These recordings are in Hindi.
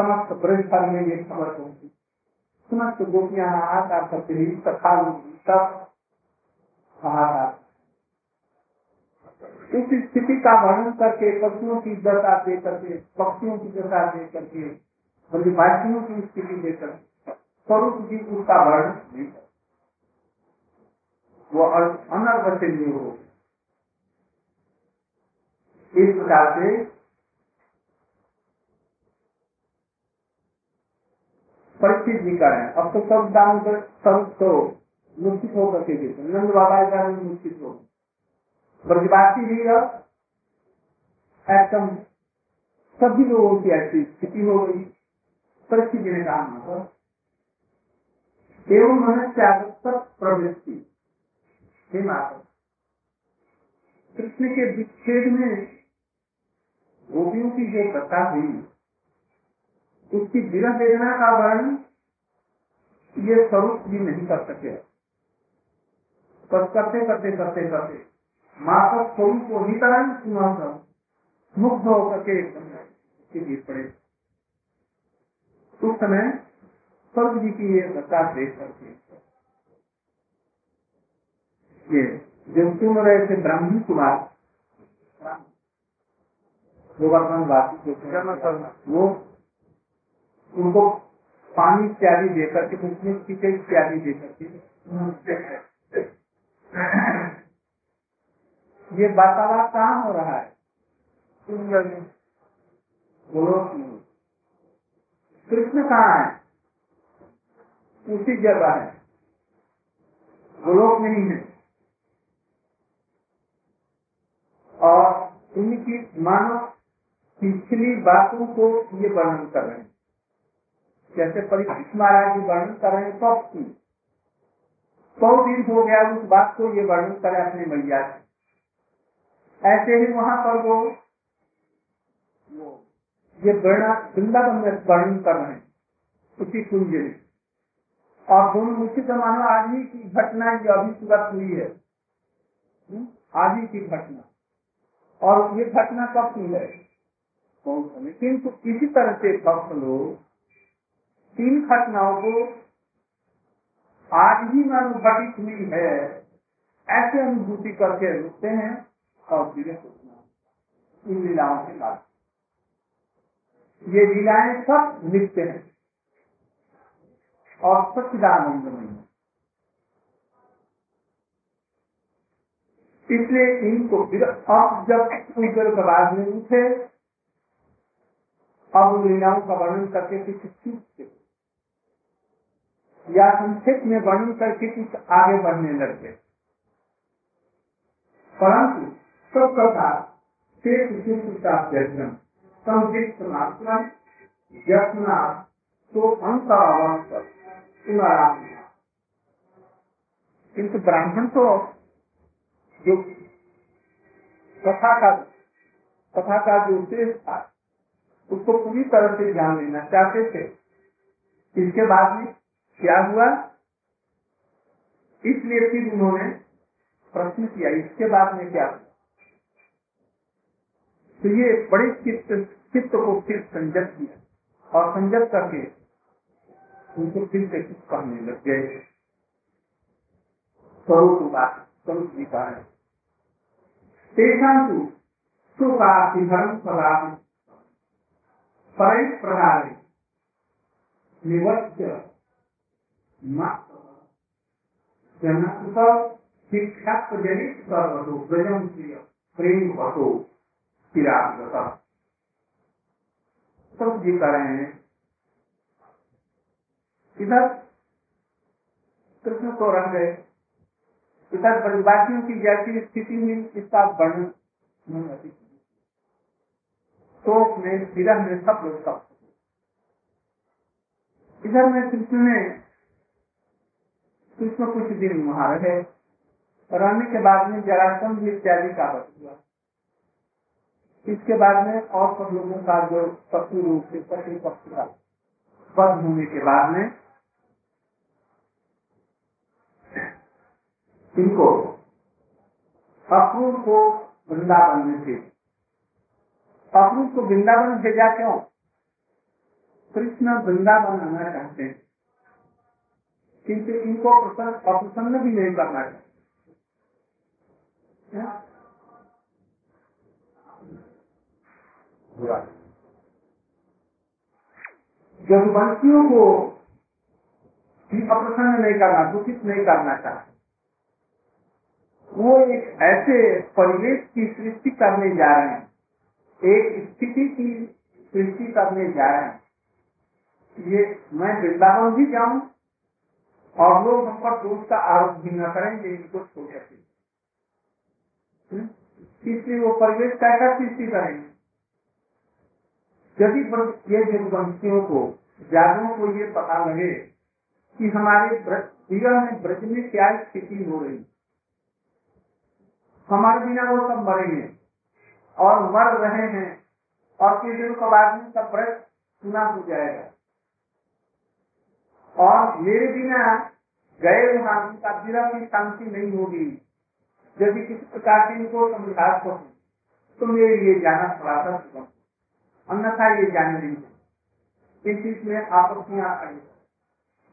समस्त ब्रजभर में ये खबर पहुँची समस्त गोपियाँ तथा सब हाहाकार उस स्थिति का वर्णन करके, पशुओं की दशा दे करके, पक्षियों की दशा दे करके ब्रजवासियों की स्थिति देकर स्वरूप जी उसका वर्णन नहीं कर वो अनर्वचनीय हो इस प्रकार से परिस्थित जी का है। अब तो सब दान सब तो निश्चित होकर के देते नंद बाबा का निश्चित हो। ब्रजवासी भी एकदम सभी लोगों की ऐसी स्थिति हो गई। परिस्थिति ने कहा एवं मनुष्य प्रवृत्ति। हे माता, कृष्ण के विच्छेद में गोपियों की जो कथा हुई उसकी विरह वेदना का वर्णन ये स्वरूप भी नहीं कर सके। पर करते करते करते करते। माता स्वरूप को ही तरह सुना मुग्ध होकर के गिर पड़े। उस समय स्वर्ग जी की ये कथा देख करके ये जो सुन रहे थे ब्राह्मण कुमार गोवर्धन वासी वो उनको पानी इत्यादि देकर के मुस्लिम टीके इत्यादि देकर के ये वातावरण कहाँ हो रहा है? बोलो कृष्ण कहाँ है? उसी जगह है। गोलोक नहीं है और इनकी मानव पिछली बातों को ये वर्णन कर रहे हैं। जैसे परीक्षित महाराज जी वर्णन कर रहे हैं कब की। सौ दिन हो गया उस बात को ये वर्णन करे अपने मैया ऐसे ही वहाँ पर वो ये वृंदावन में वर्णन कर रहे हैं, उसी कुंज में। और दोनों मुख्य मानो आज ही की घटना ये अभी तुरंत हुई है। आज ही की घटना। और ये घटना कब की है? किंतु किसी तरह से भक्त लोग तीन घटनाओं को आज ही मानो घटित हुई है। ऐसे अनुभूति करके रुकते हैं, और धीरे इन लीलाओं के बाद। ये लीलाएँ सब नित्य हैं, और सच्चिदानंद में इसलिए इनको अब जब उज्जवल के बाद में उठे अब उन लीलाओं का वर्णन करके किसी चीज़ से या संक्षेप में वर्णन करके कुछ आगे बढ़ने लग परंतु सब कथा शेष शिष्ट का व्यजन यत्ना तो अंत अवस्था किंतु ब्राह्मण तो जो कथा का कथा का जो उद्देश्य था, उसको पूरी तरह से ध्यान लेना चाहते थे। इसके बाद में क्या हुआ? इसलिए फिर उन्होंने प्रश्न किया, इसके बाद में क्या हुआ? तो ये बड़े चित्त चित्त को फिर संजत किया और संजत करके उनको फिर से कुछ कहने लग गए। स्वरूप प्रेम सब जी रहे हैं इधर कृष्ण को रह गए इधर ब्रजवासियों की जैसी स्थिति हुई इसका वर्णन शोक में में सब लोग सब। इधर में कृष्ण ने कृष्ण कुछ दिन वहाँ रहे रहने के बाद में जरासम भी इत्यादि का बच हुआ। इसके बाद में और सब लोगों का जो पशु रूप से, पशु पक्ष का वध होने के बाद में इनको अक्रूर को वृंदावन में भेज। अक्रूर को वृंदावन भेजा क्यों? कृष्ण वृंदावन आना चाहते हैं। किंतु इनको अप्रसन्न भी नहीं करना चाहिए जगवंशियों को भी अप्रसन्न नहीं करना दूषित नहीं करना चाहते, वो एक ऐसे परिवेश की सृष्टि करने जा रहे हैं। एक स्थिति की सृष्टि करने जा रहे हैं। ये मैं वृंदावन भी जाऊँ और लोग हम पर दोष का आरोप भी न करेंगे इनको हम्म? इसलिए वो परिवेश कैसा सृष्टि करेंगे। यदि ये जगवंशियों को जागरों को ये पता लगे कि हमारे विरह में ब्रज में क्या स्थिति हो रही हमारे बिना वो सब मरेंगे और मर रहे हैं और दिनों के बाद में सब ब्रज सुना हो जाएगा। और मेरे बिना गए वहाँ उनका विरह की शांति नहीं होगी। यदि किसी प्रकार से इनको समझा हो तो मेरे लिए जाना थोड़ा सा सुगम अन्यथा ये जाने नहीं इस चीज़ में आपत्तियाँ आई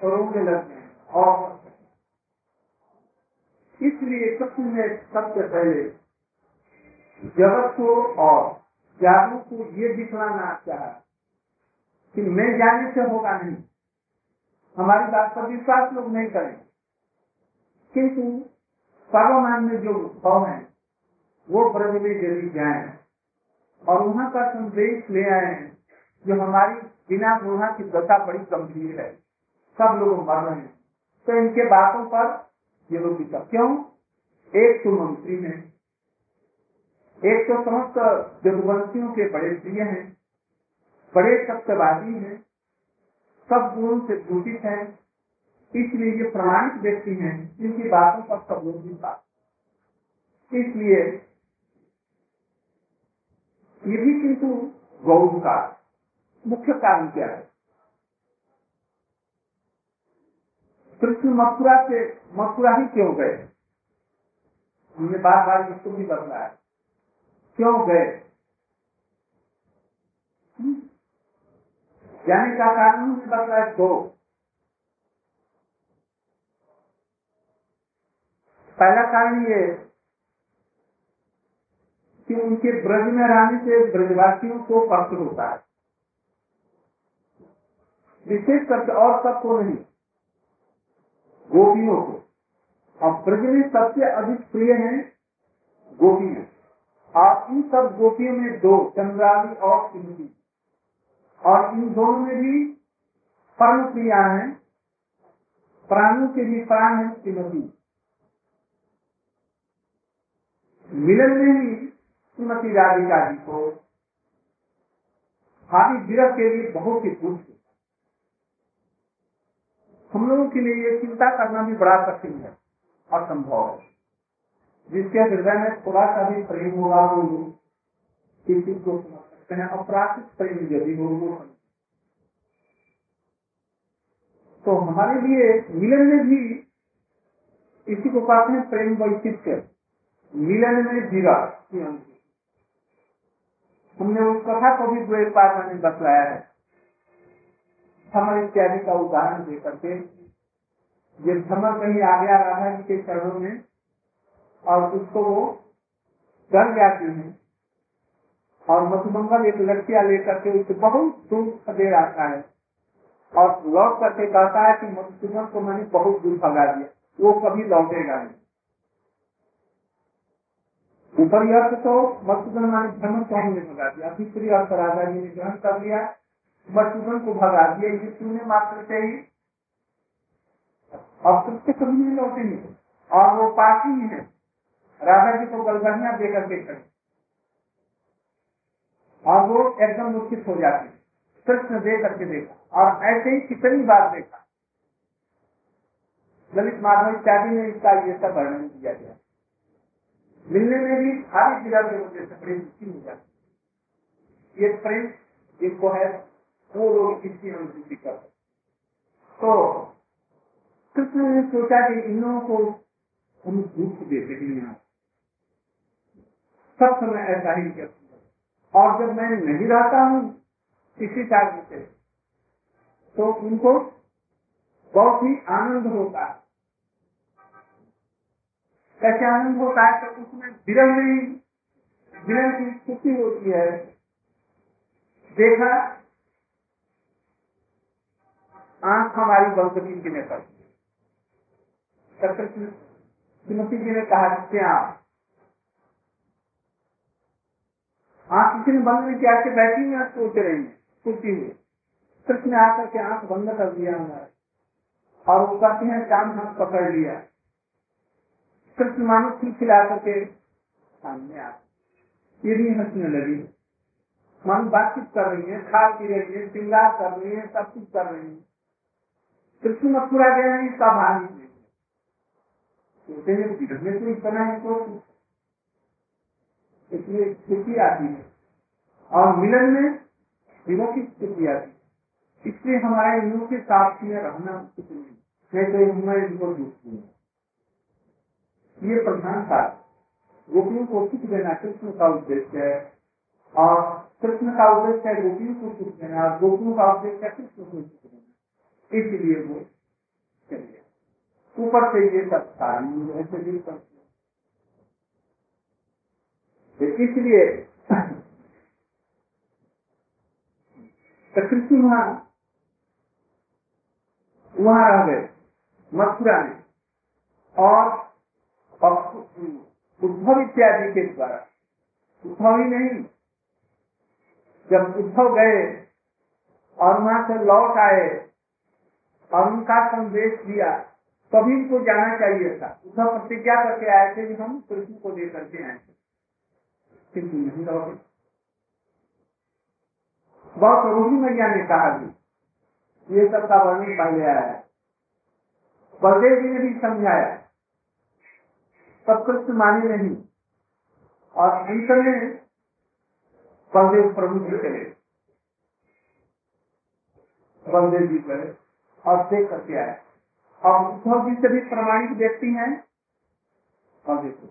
रोने लगते हैं और इसलिए कृष्ण ने सबसे पहले। जगत को और जागरू को ये दिखलाना चाह कि मैं जाने से होगा नहीं। हमारी बात पर विश्वास लोग नहीं करें। किंतु सर्वमान में जो भाव है, वो ब्रज में जल्दी जाए। और वहाँ का संदेश ले आए हैं जो हमारी बिना वहाँ की दशा बड़ी गंभीर है। सब लोग मर रहे हैं। तो इनके बातों पर ये लोग क्यों? एक तो मंत्री है। एक तो समस्त जगवंशियों के बड़े प्रिय हैं। बड़े सत्यवादी हैं। सब गुणों से दूषित हैं, इसलिए ये प्रमाणित व्यक्ति हैं इनकी बातों पर सब लोग विश्वास इसलिए ये भी किंतु गौरव का मुख्य कारण क्या है? कृष्ण मथुरा से मथुरा ही क्यों गए? हमने बार बार इसको भी बदला है क्यों गए? जाने का कारण बदला है दो। पहला कारण ये कि उनके ब्रज में रहने से ब्रजवासियों को कष्ट होता है। विशेष करके और सबको नहीं, गोपियों को। और ब्रज में सबसे अधिक प्रिय है गोपियाँ। और इन सब गोपियों में दो चंद्राली और सिंधी और इन दोनों में भी परम प्रिया है। प्राणों के भी प्राण है श्रीमती। मिलन में ही श्रीमती राधिका जी को हाथी विरह के लिए बहुत ही कुछ हम लोगों के लिए चिंता करना भी बड़ा कठिन है, असंभव है। जिसके हृदय में थोड़ा सा भी प्रेम होगा वो किसी को समझ सकते हैं, अपराधिक प्रेम यदि हो तो हमारे लिए मिलन में भी इसी को कहते हैं प्रेम वैचित्र, मिलन में जीरा हमने उस कथा को भी दो एक बार मैंने बतलाया है। समर इत्यादि का उदाहरण दे करके ये समर कहीं आ गया राधा जी के चरणों में, और उसको वो डर जाती है और मधुमंगल एक लड़कियाँ लेकर के उसे बहुत दूर दे आता है। और लौट करके कहता है कि मधुसूदन को मैंने बहुत दूर भगा दिया, वो कभी लौटेगा नहीं। ऊपर अर्थ तो मधुसूदन मैंने धर्म को हमने भगा दिया भीतरी अर्थ राधा जी ने ग्रहण कर लिया मधुसूदन को भगा दिया, ये शून्य मात्र से ही। और कृत्य कभी नहीं लौटेंगे, और वो पास ही है। राजा जी को गलगनिया देकर के खड़े। और वो एकदम दुखित हो जाते कृष्ण दे करके देखा और ऐसे ही कितनी बार देखा। ललित माधव इत्यादि में इसका ये सब वर्णन किया गया। मिलने में भी सारी जिला के वजह से प्रेम हो जाती ये प्रेम जिनको है, वो लोग इसकी अनुभूति कर तो कृष्ण ने सोचा कि इन लोगों को हम दुख देते हैं यहाँ सब समय ऐसा ही करता और जब मैं नहीं रहता हूँ किसी कार्य से तो उनको बहुत ही आनंद होता है। कैसे आनंद होता है? तो उसमें विरह नहीं विरह की स्थिति होती है। देखा, आँख हमारी बंद की गिने पर श्रीमती जी ने कहा, क्या आँख किसी ने बंद नहीं किया के बैठी हुई सोच रही है सोची हुई। कृष्ण आकर के आँख बंद कर दिया हमारा और वो कहते हैं काम हाथ पकड़ लिया। कृष्ण मानो खिलखिला करके सामने आ ये भी हंसने लगी। मन बातचीत कर रही है, खा पी रही है श्रृंगार कर रही है, सब कुछ कर रही है। कृष्ण मथुरा गया है भार नहीं सोचते हैं में। तो तो इसलिए स्थिति आती है। और मिलन में विरोह की स्थिति आती है। इसलिए हमारे इंद्रों के साथ में रहना उचित नहीं नहीं तो हमारे इनको दूसरी ये प्रधान था गोपियों को सुख देना कृष्ण का उद्देश्य है। और कृष्ण का उद्देश्य है गोपियों को सुख देना, और गोपियों का उद्देश्य है कृष्ण को सुख देना। इसलिए वो चलिए ऊपर से ये सब सारी ऐसे भी करते इसलिए कृष्ण वहाँ वहाँ रह गए, मथुरा में। और उद्धव इत्यादि के द्वारा। उद्धव ही नहीं। जब उद्धव गए और वहाँ से लौट आए और उनका संदेश दिया, तभी उनको जाना चाहिए था। उद्धव प्रतिज्ञा करके आए थे कि हम कृष्ण को लेकर के आए किंतु नहीं रहोगे। बहुत रोही मैया ने कहा भी ये सब का वर्णन पहले आया है। बलदेव जी ने भी समझाया तब कृष्ण माने नहीं, और अंत में बलदेव प्रभु जी चले बलदेव जी करे और देख करके आए। और उद्धव जी से भी प्रमाणिक व्यक्ति हैं। बलदेव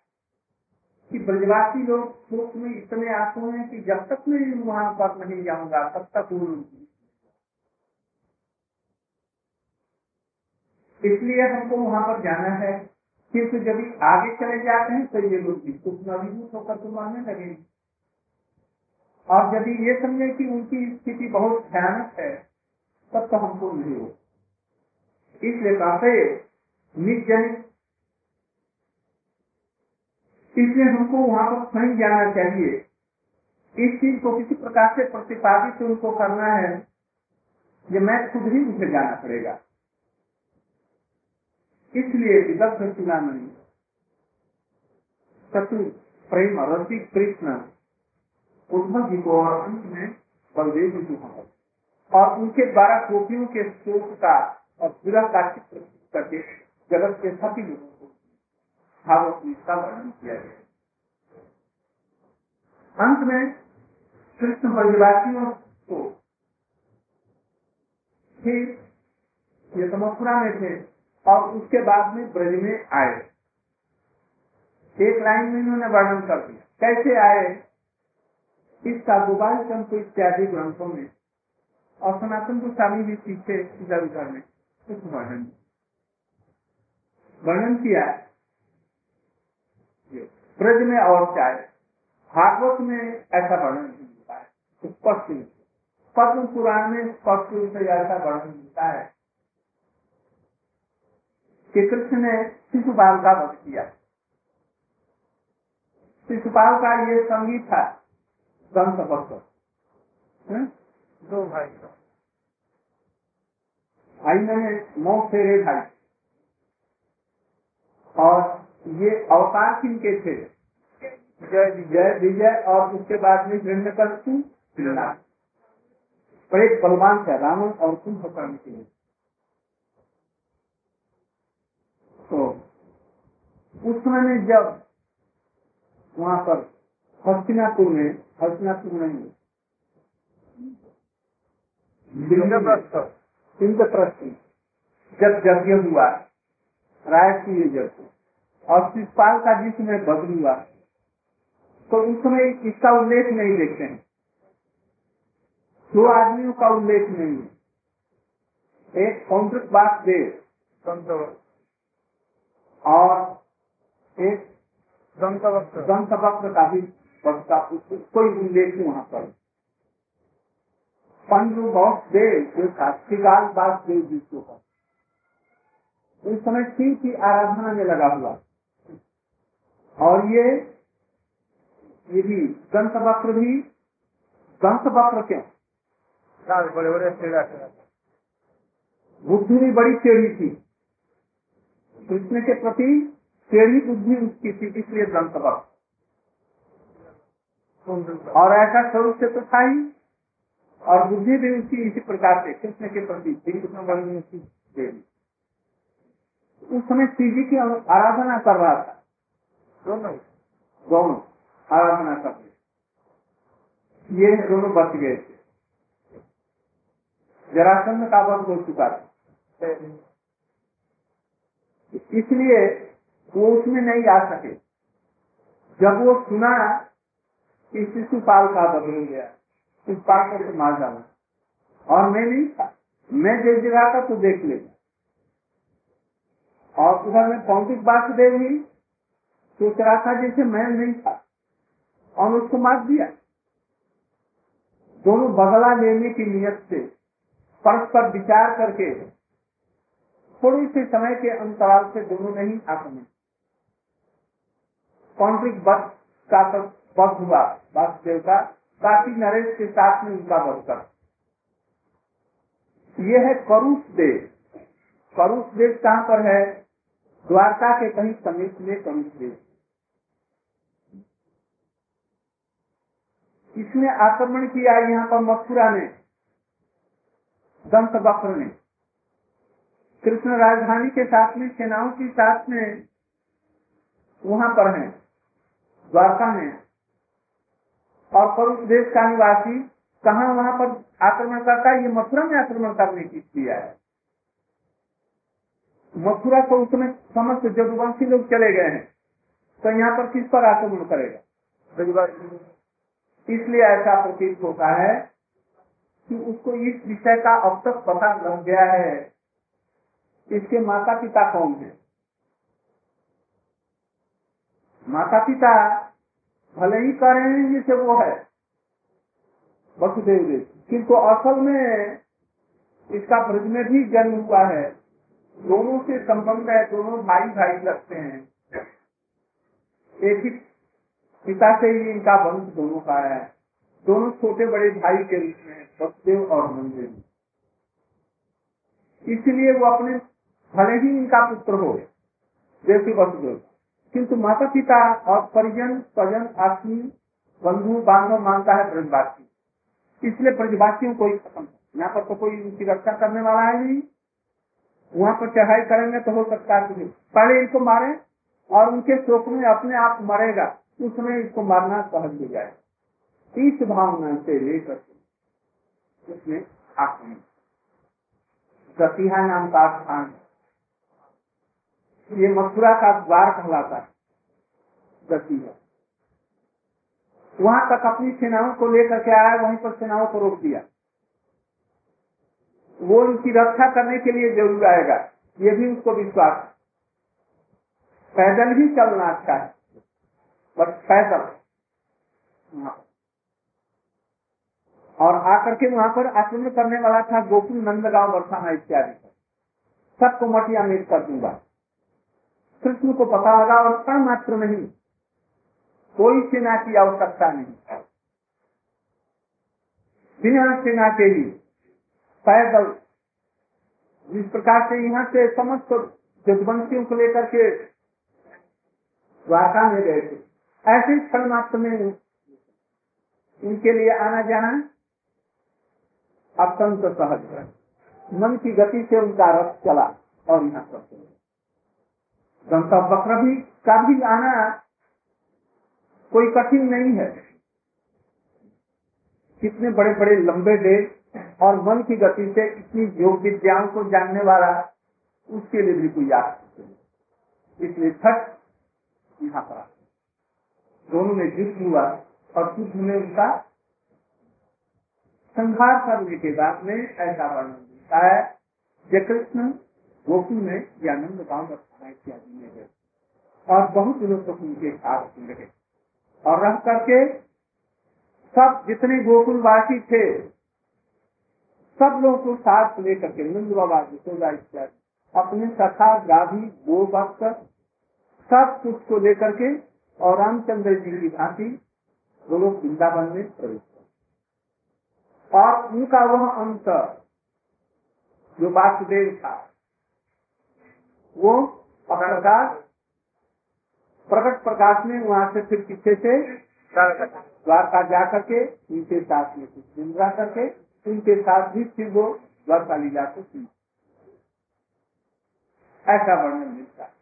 कि ब्रजवासी लोग शोक में इतने आँसू हैं कि जब तक मैं वहाँ पर नहीं जाऊँगा, तब तक वो इसलिए हमको वहाँ पर जाना है। किंतु जब आगे चले जाते हैं तो ये लोग कुछ अभिभूत होकर तो मानने लगेंगे और यदि ये समझे कि उनकी स्थिति बहुत भयानक है, तब तो हमको नहीं हो इसलिए कहते निजनित इसलिए हमको वहाँ पर स्वयं जाना चाहिए। इस चीज़ को किसी प्रकार से प्रतिपादित उनको करना है ये मैं खुद ही मुझे जाना पड़ेगा। इसलिए विदग्ध चुनामणि चतुर प्रेम रसिक कृष्ण, उद्धव जी को और अंत में बलदेव जी को और उनके द्वारा गोपियों के शोक का और विरह का चित्र करके जगत के सभी लोगों भावों का वर्णन किया गया। अंत में कृष्ण ब्रजवासियों को ये मथुरा में थे और उसके बाद में ब्रज में आए। एक लाइन में इन्होंने वर्णन कर दिया। कैसे आए? इसका गोपाल चंद्र इत्यादि ग्रंथों में और सनातन गोस्वामी भी पीछे इधर उधर में कुछ वर्णन। वर्णन किया ब्रज में और चाहे भागवत में ऐसा वर्णन नहीं मिलता है। स्पष्ट पद्म पुराण में स्पष्ट रूप से ऐसा वर्णन मिलता है। कि कृष्ण ने शिशुपाल का वध किया। शिशुपाल का ये संगीत था ग्रंथ भक्त दो भाई। भाई में नौ फेरे भाई और ये अवतार किनके थे। जय विजय विजय और उसके बाद में हिरण्य बड़े बलवान थे रावण और कुंभकर्ण के। लिए तो उस समय में जब वहाँ पर हस्तिनापुर में हस्तिनापुर नहीं इंद्रप्रस्थ जब यज्ञ हुआ राजकीय यज्ञ। और शिषपाल का जिस जिसमें बदल हुआ तो उस समय इसका उल्लेख नहीं देखते हैं। दो आदमियों का उल्लेख नहीं है। एक कौंद्रिक वासुदेव और एक दंत वक्र का भी का कोई उल्लेख वहाँ पर। पंडु बहुत देव जो था श्रीकाल वासुदेव जी के उस समय शिव की आराधना में लगा हुआ। और ये ये भी दंत वक्र भी दंत वक्र क्यों बड़े बड़े टेढ़ा बुद्धि भी बड़ी टेढ़ी थी। कृष्ण के प्रति टेढ़ी बुद्धि उसकी थी इसलिए दंत वक्र और ऐसा स्वरूप से तो था ही और बुद्धि भी उसकी इसी प्रकार से कृष्ण के प्रति उस समय शिव जी की आराधना कर रहा था। दोनों दोनों आराधना कर रहे ये दोनों बच गए थे। जरासंध का वध हो चुका था। इसलिए वो उसमें नहीं आ सके। जब वो सुना कि शिशुपाल का वध हो गया शिशुपाल को तो मार डाला। और मैं नहीं था। मैं जिस जगह था तो देख ले और उधर में पौतिक वासुदेव ही सोच रहा था जैसे मैं नहीं था। और उसको मार दिया। दोनों बदला लेने की नियत से, परस्पर विचार करके, थोड़ी से समय के अंतराल से दोनों नहीं आक्रमण कौंट्रिक बस का बस हुआ, वासुदेव का। काशी नरेश के साथ में उनका बस कर ये है करुष देव करुष देव कहाँ पर है? द्वारका के कहीं समीप में करुष देव इसने आक्रमण किया यहाँ पर मथुरा में दंत वक्र ने। कृष्ण राजधानी के साथ में, सेनाओं के साथ में वहाँ पर है, द्वारका में। और परुष देश का निवासी कहा वहाँ पर आक्रमण करता है, ये मथुरा में आक्रमण करने की किया है। मथुरा तो उसमें समस्त जदुवंशी लोग चले गए हैं तो यहाँ पर किस पर आक्रमण करेगा? इसलिए ऐसा प्रतीत होता है कि उसको इस विषय का अब तक पता लग गया है। इसके माता पिता कौन है? माता पिता भले ही कह रहे हैं जैसे वो है, वसुदेव देव किंतु असल में इसका ब्रज में भी जन्म हुआ है। दोनों से संबंध है, दोनों भाई भाई लगते हैं। एक ही पिता से ही इनका वंश दोनों का है। दोनों छोटे बड़े भाई के रूप में वसुदेव और मंदिर। इसलिए वो अपने भले ही इनका पुत्र हो, जैसे वसुदेव। किंतु माता पिता और परिजन, स्वजन आत्मी बंधु, बांधव मानता है ब्रजवासी। इसलिए ब्रजवासियों को यहाँ पर तो कोई उनकी रक्षा करने वाला है नहीं। वहाँ पर चढ़ाई करेंगे तो हो सकता है पहले इनको मारे और उनके शोक में अपने आप मरेगा। उस समय इसको मारना सहज हो जाए। इस भावना से लेकर उसमें आक्रमण गतिहा नाम का स्थान ये मथुरा का द्वार कहलाता है गतिहा वहाँ तक अपनी सेनाओं को लेकर के आया, वहीं पर सेनाओं को रोक दिया। वो उनकी रक्षा करने के लिए ज़रूर आएगा, ये भी उसको विश्वास है। पैदल ही चलना अच्छा है। बस पैदल और आकर के वहाँ पर आक्रमण करने वाला था गोकुल नंदगांव बरसाना इत्यादि सबको मटिया मेट कर दूँगा। कृष्ण को पता लगा और कण मात्र नहीं। कोई सेना की आवश्यकता नहीं। बिना सेना के ही पैदल, जिस प्रकार से यहाँ से समस्त जदवंशियों को लेकर के द्वारका में गए थे। ऐसे क्षण मात्र में इनके लिए आना जाना अत्यंत सहज है। मन की गति से उनका रथ चला और यहाँ पर गंतव्य वक्र भी का भी आना कोई कठिन नहीं है। कितने बड़े बड़े लंबे डेग और मन की गति से इतनी योग विद्याओं को जानने वाला उसके लिए भी कोई याद इसलिए छठ यहाँ पर दोनों में युद्ध हुआ, और युद्ध में उनका? संहार करने के बाद में ऐसा वर्णन मिलता है, जय कृष्ण गोकुल में आनंद गाँव इत्यादि में गए और बहुत दिनों तक उनके साथ रहे। और रह करके सब जितने गोकुलवासी थे, सब लोगों को साथ लेकर के नंद बाबा यशोदा इत्यादि, अपने सखा गाभी गो भक्त सब कुछ को लेकर के और रामचंद्र जी की भांति वो लोग वृंदावन में प्रवेश कर और उनका वह अंत जो वासुदेव था, वो प्रकाश प्रकट प्रकाश में वहाँ से फिर पीछे से द्वारका जा करके उनके साथ में कुछ दिन रह करके, उनके साथ भी फिर वो द्वारका लीला को ऐसा वर्णन मिलता है।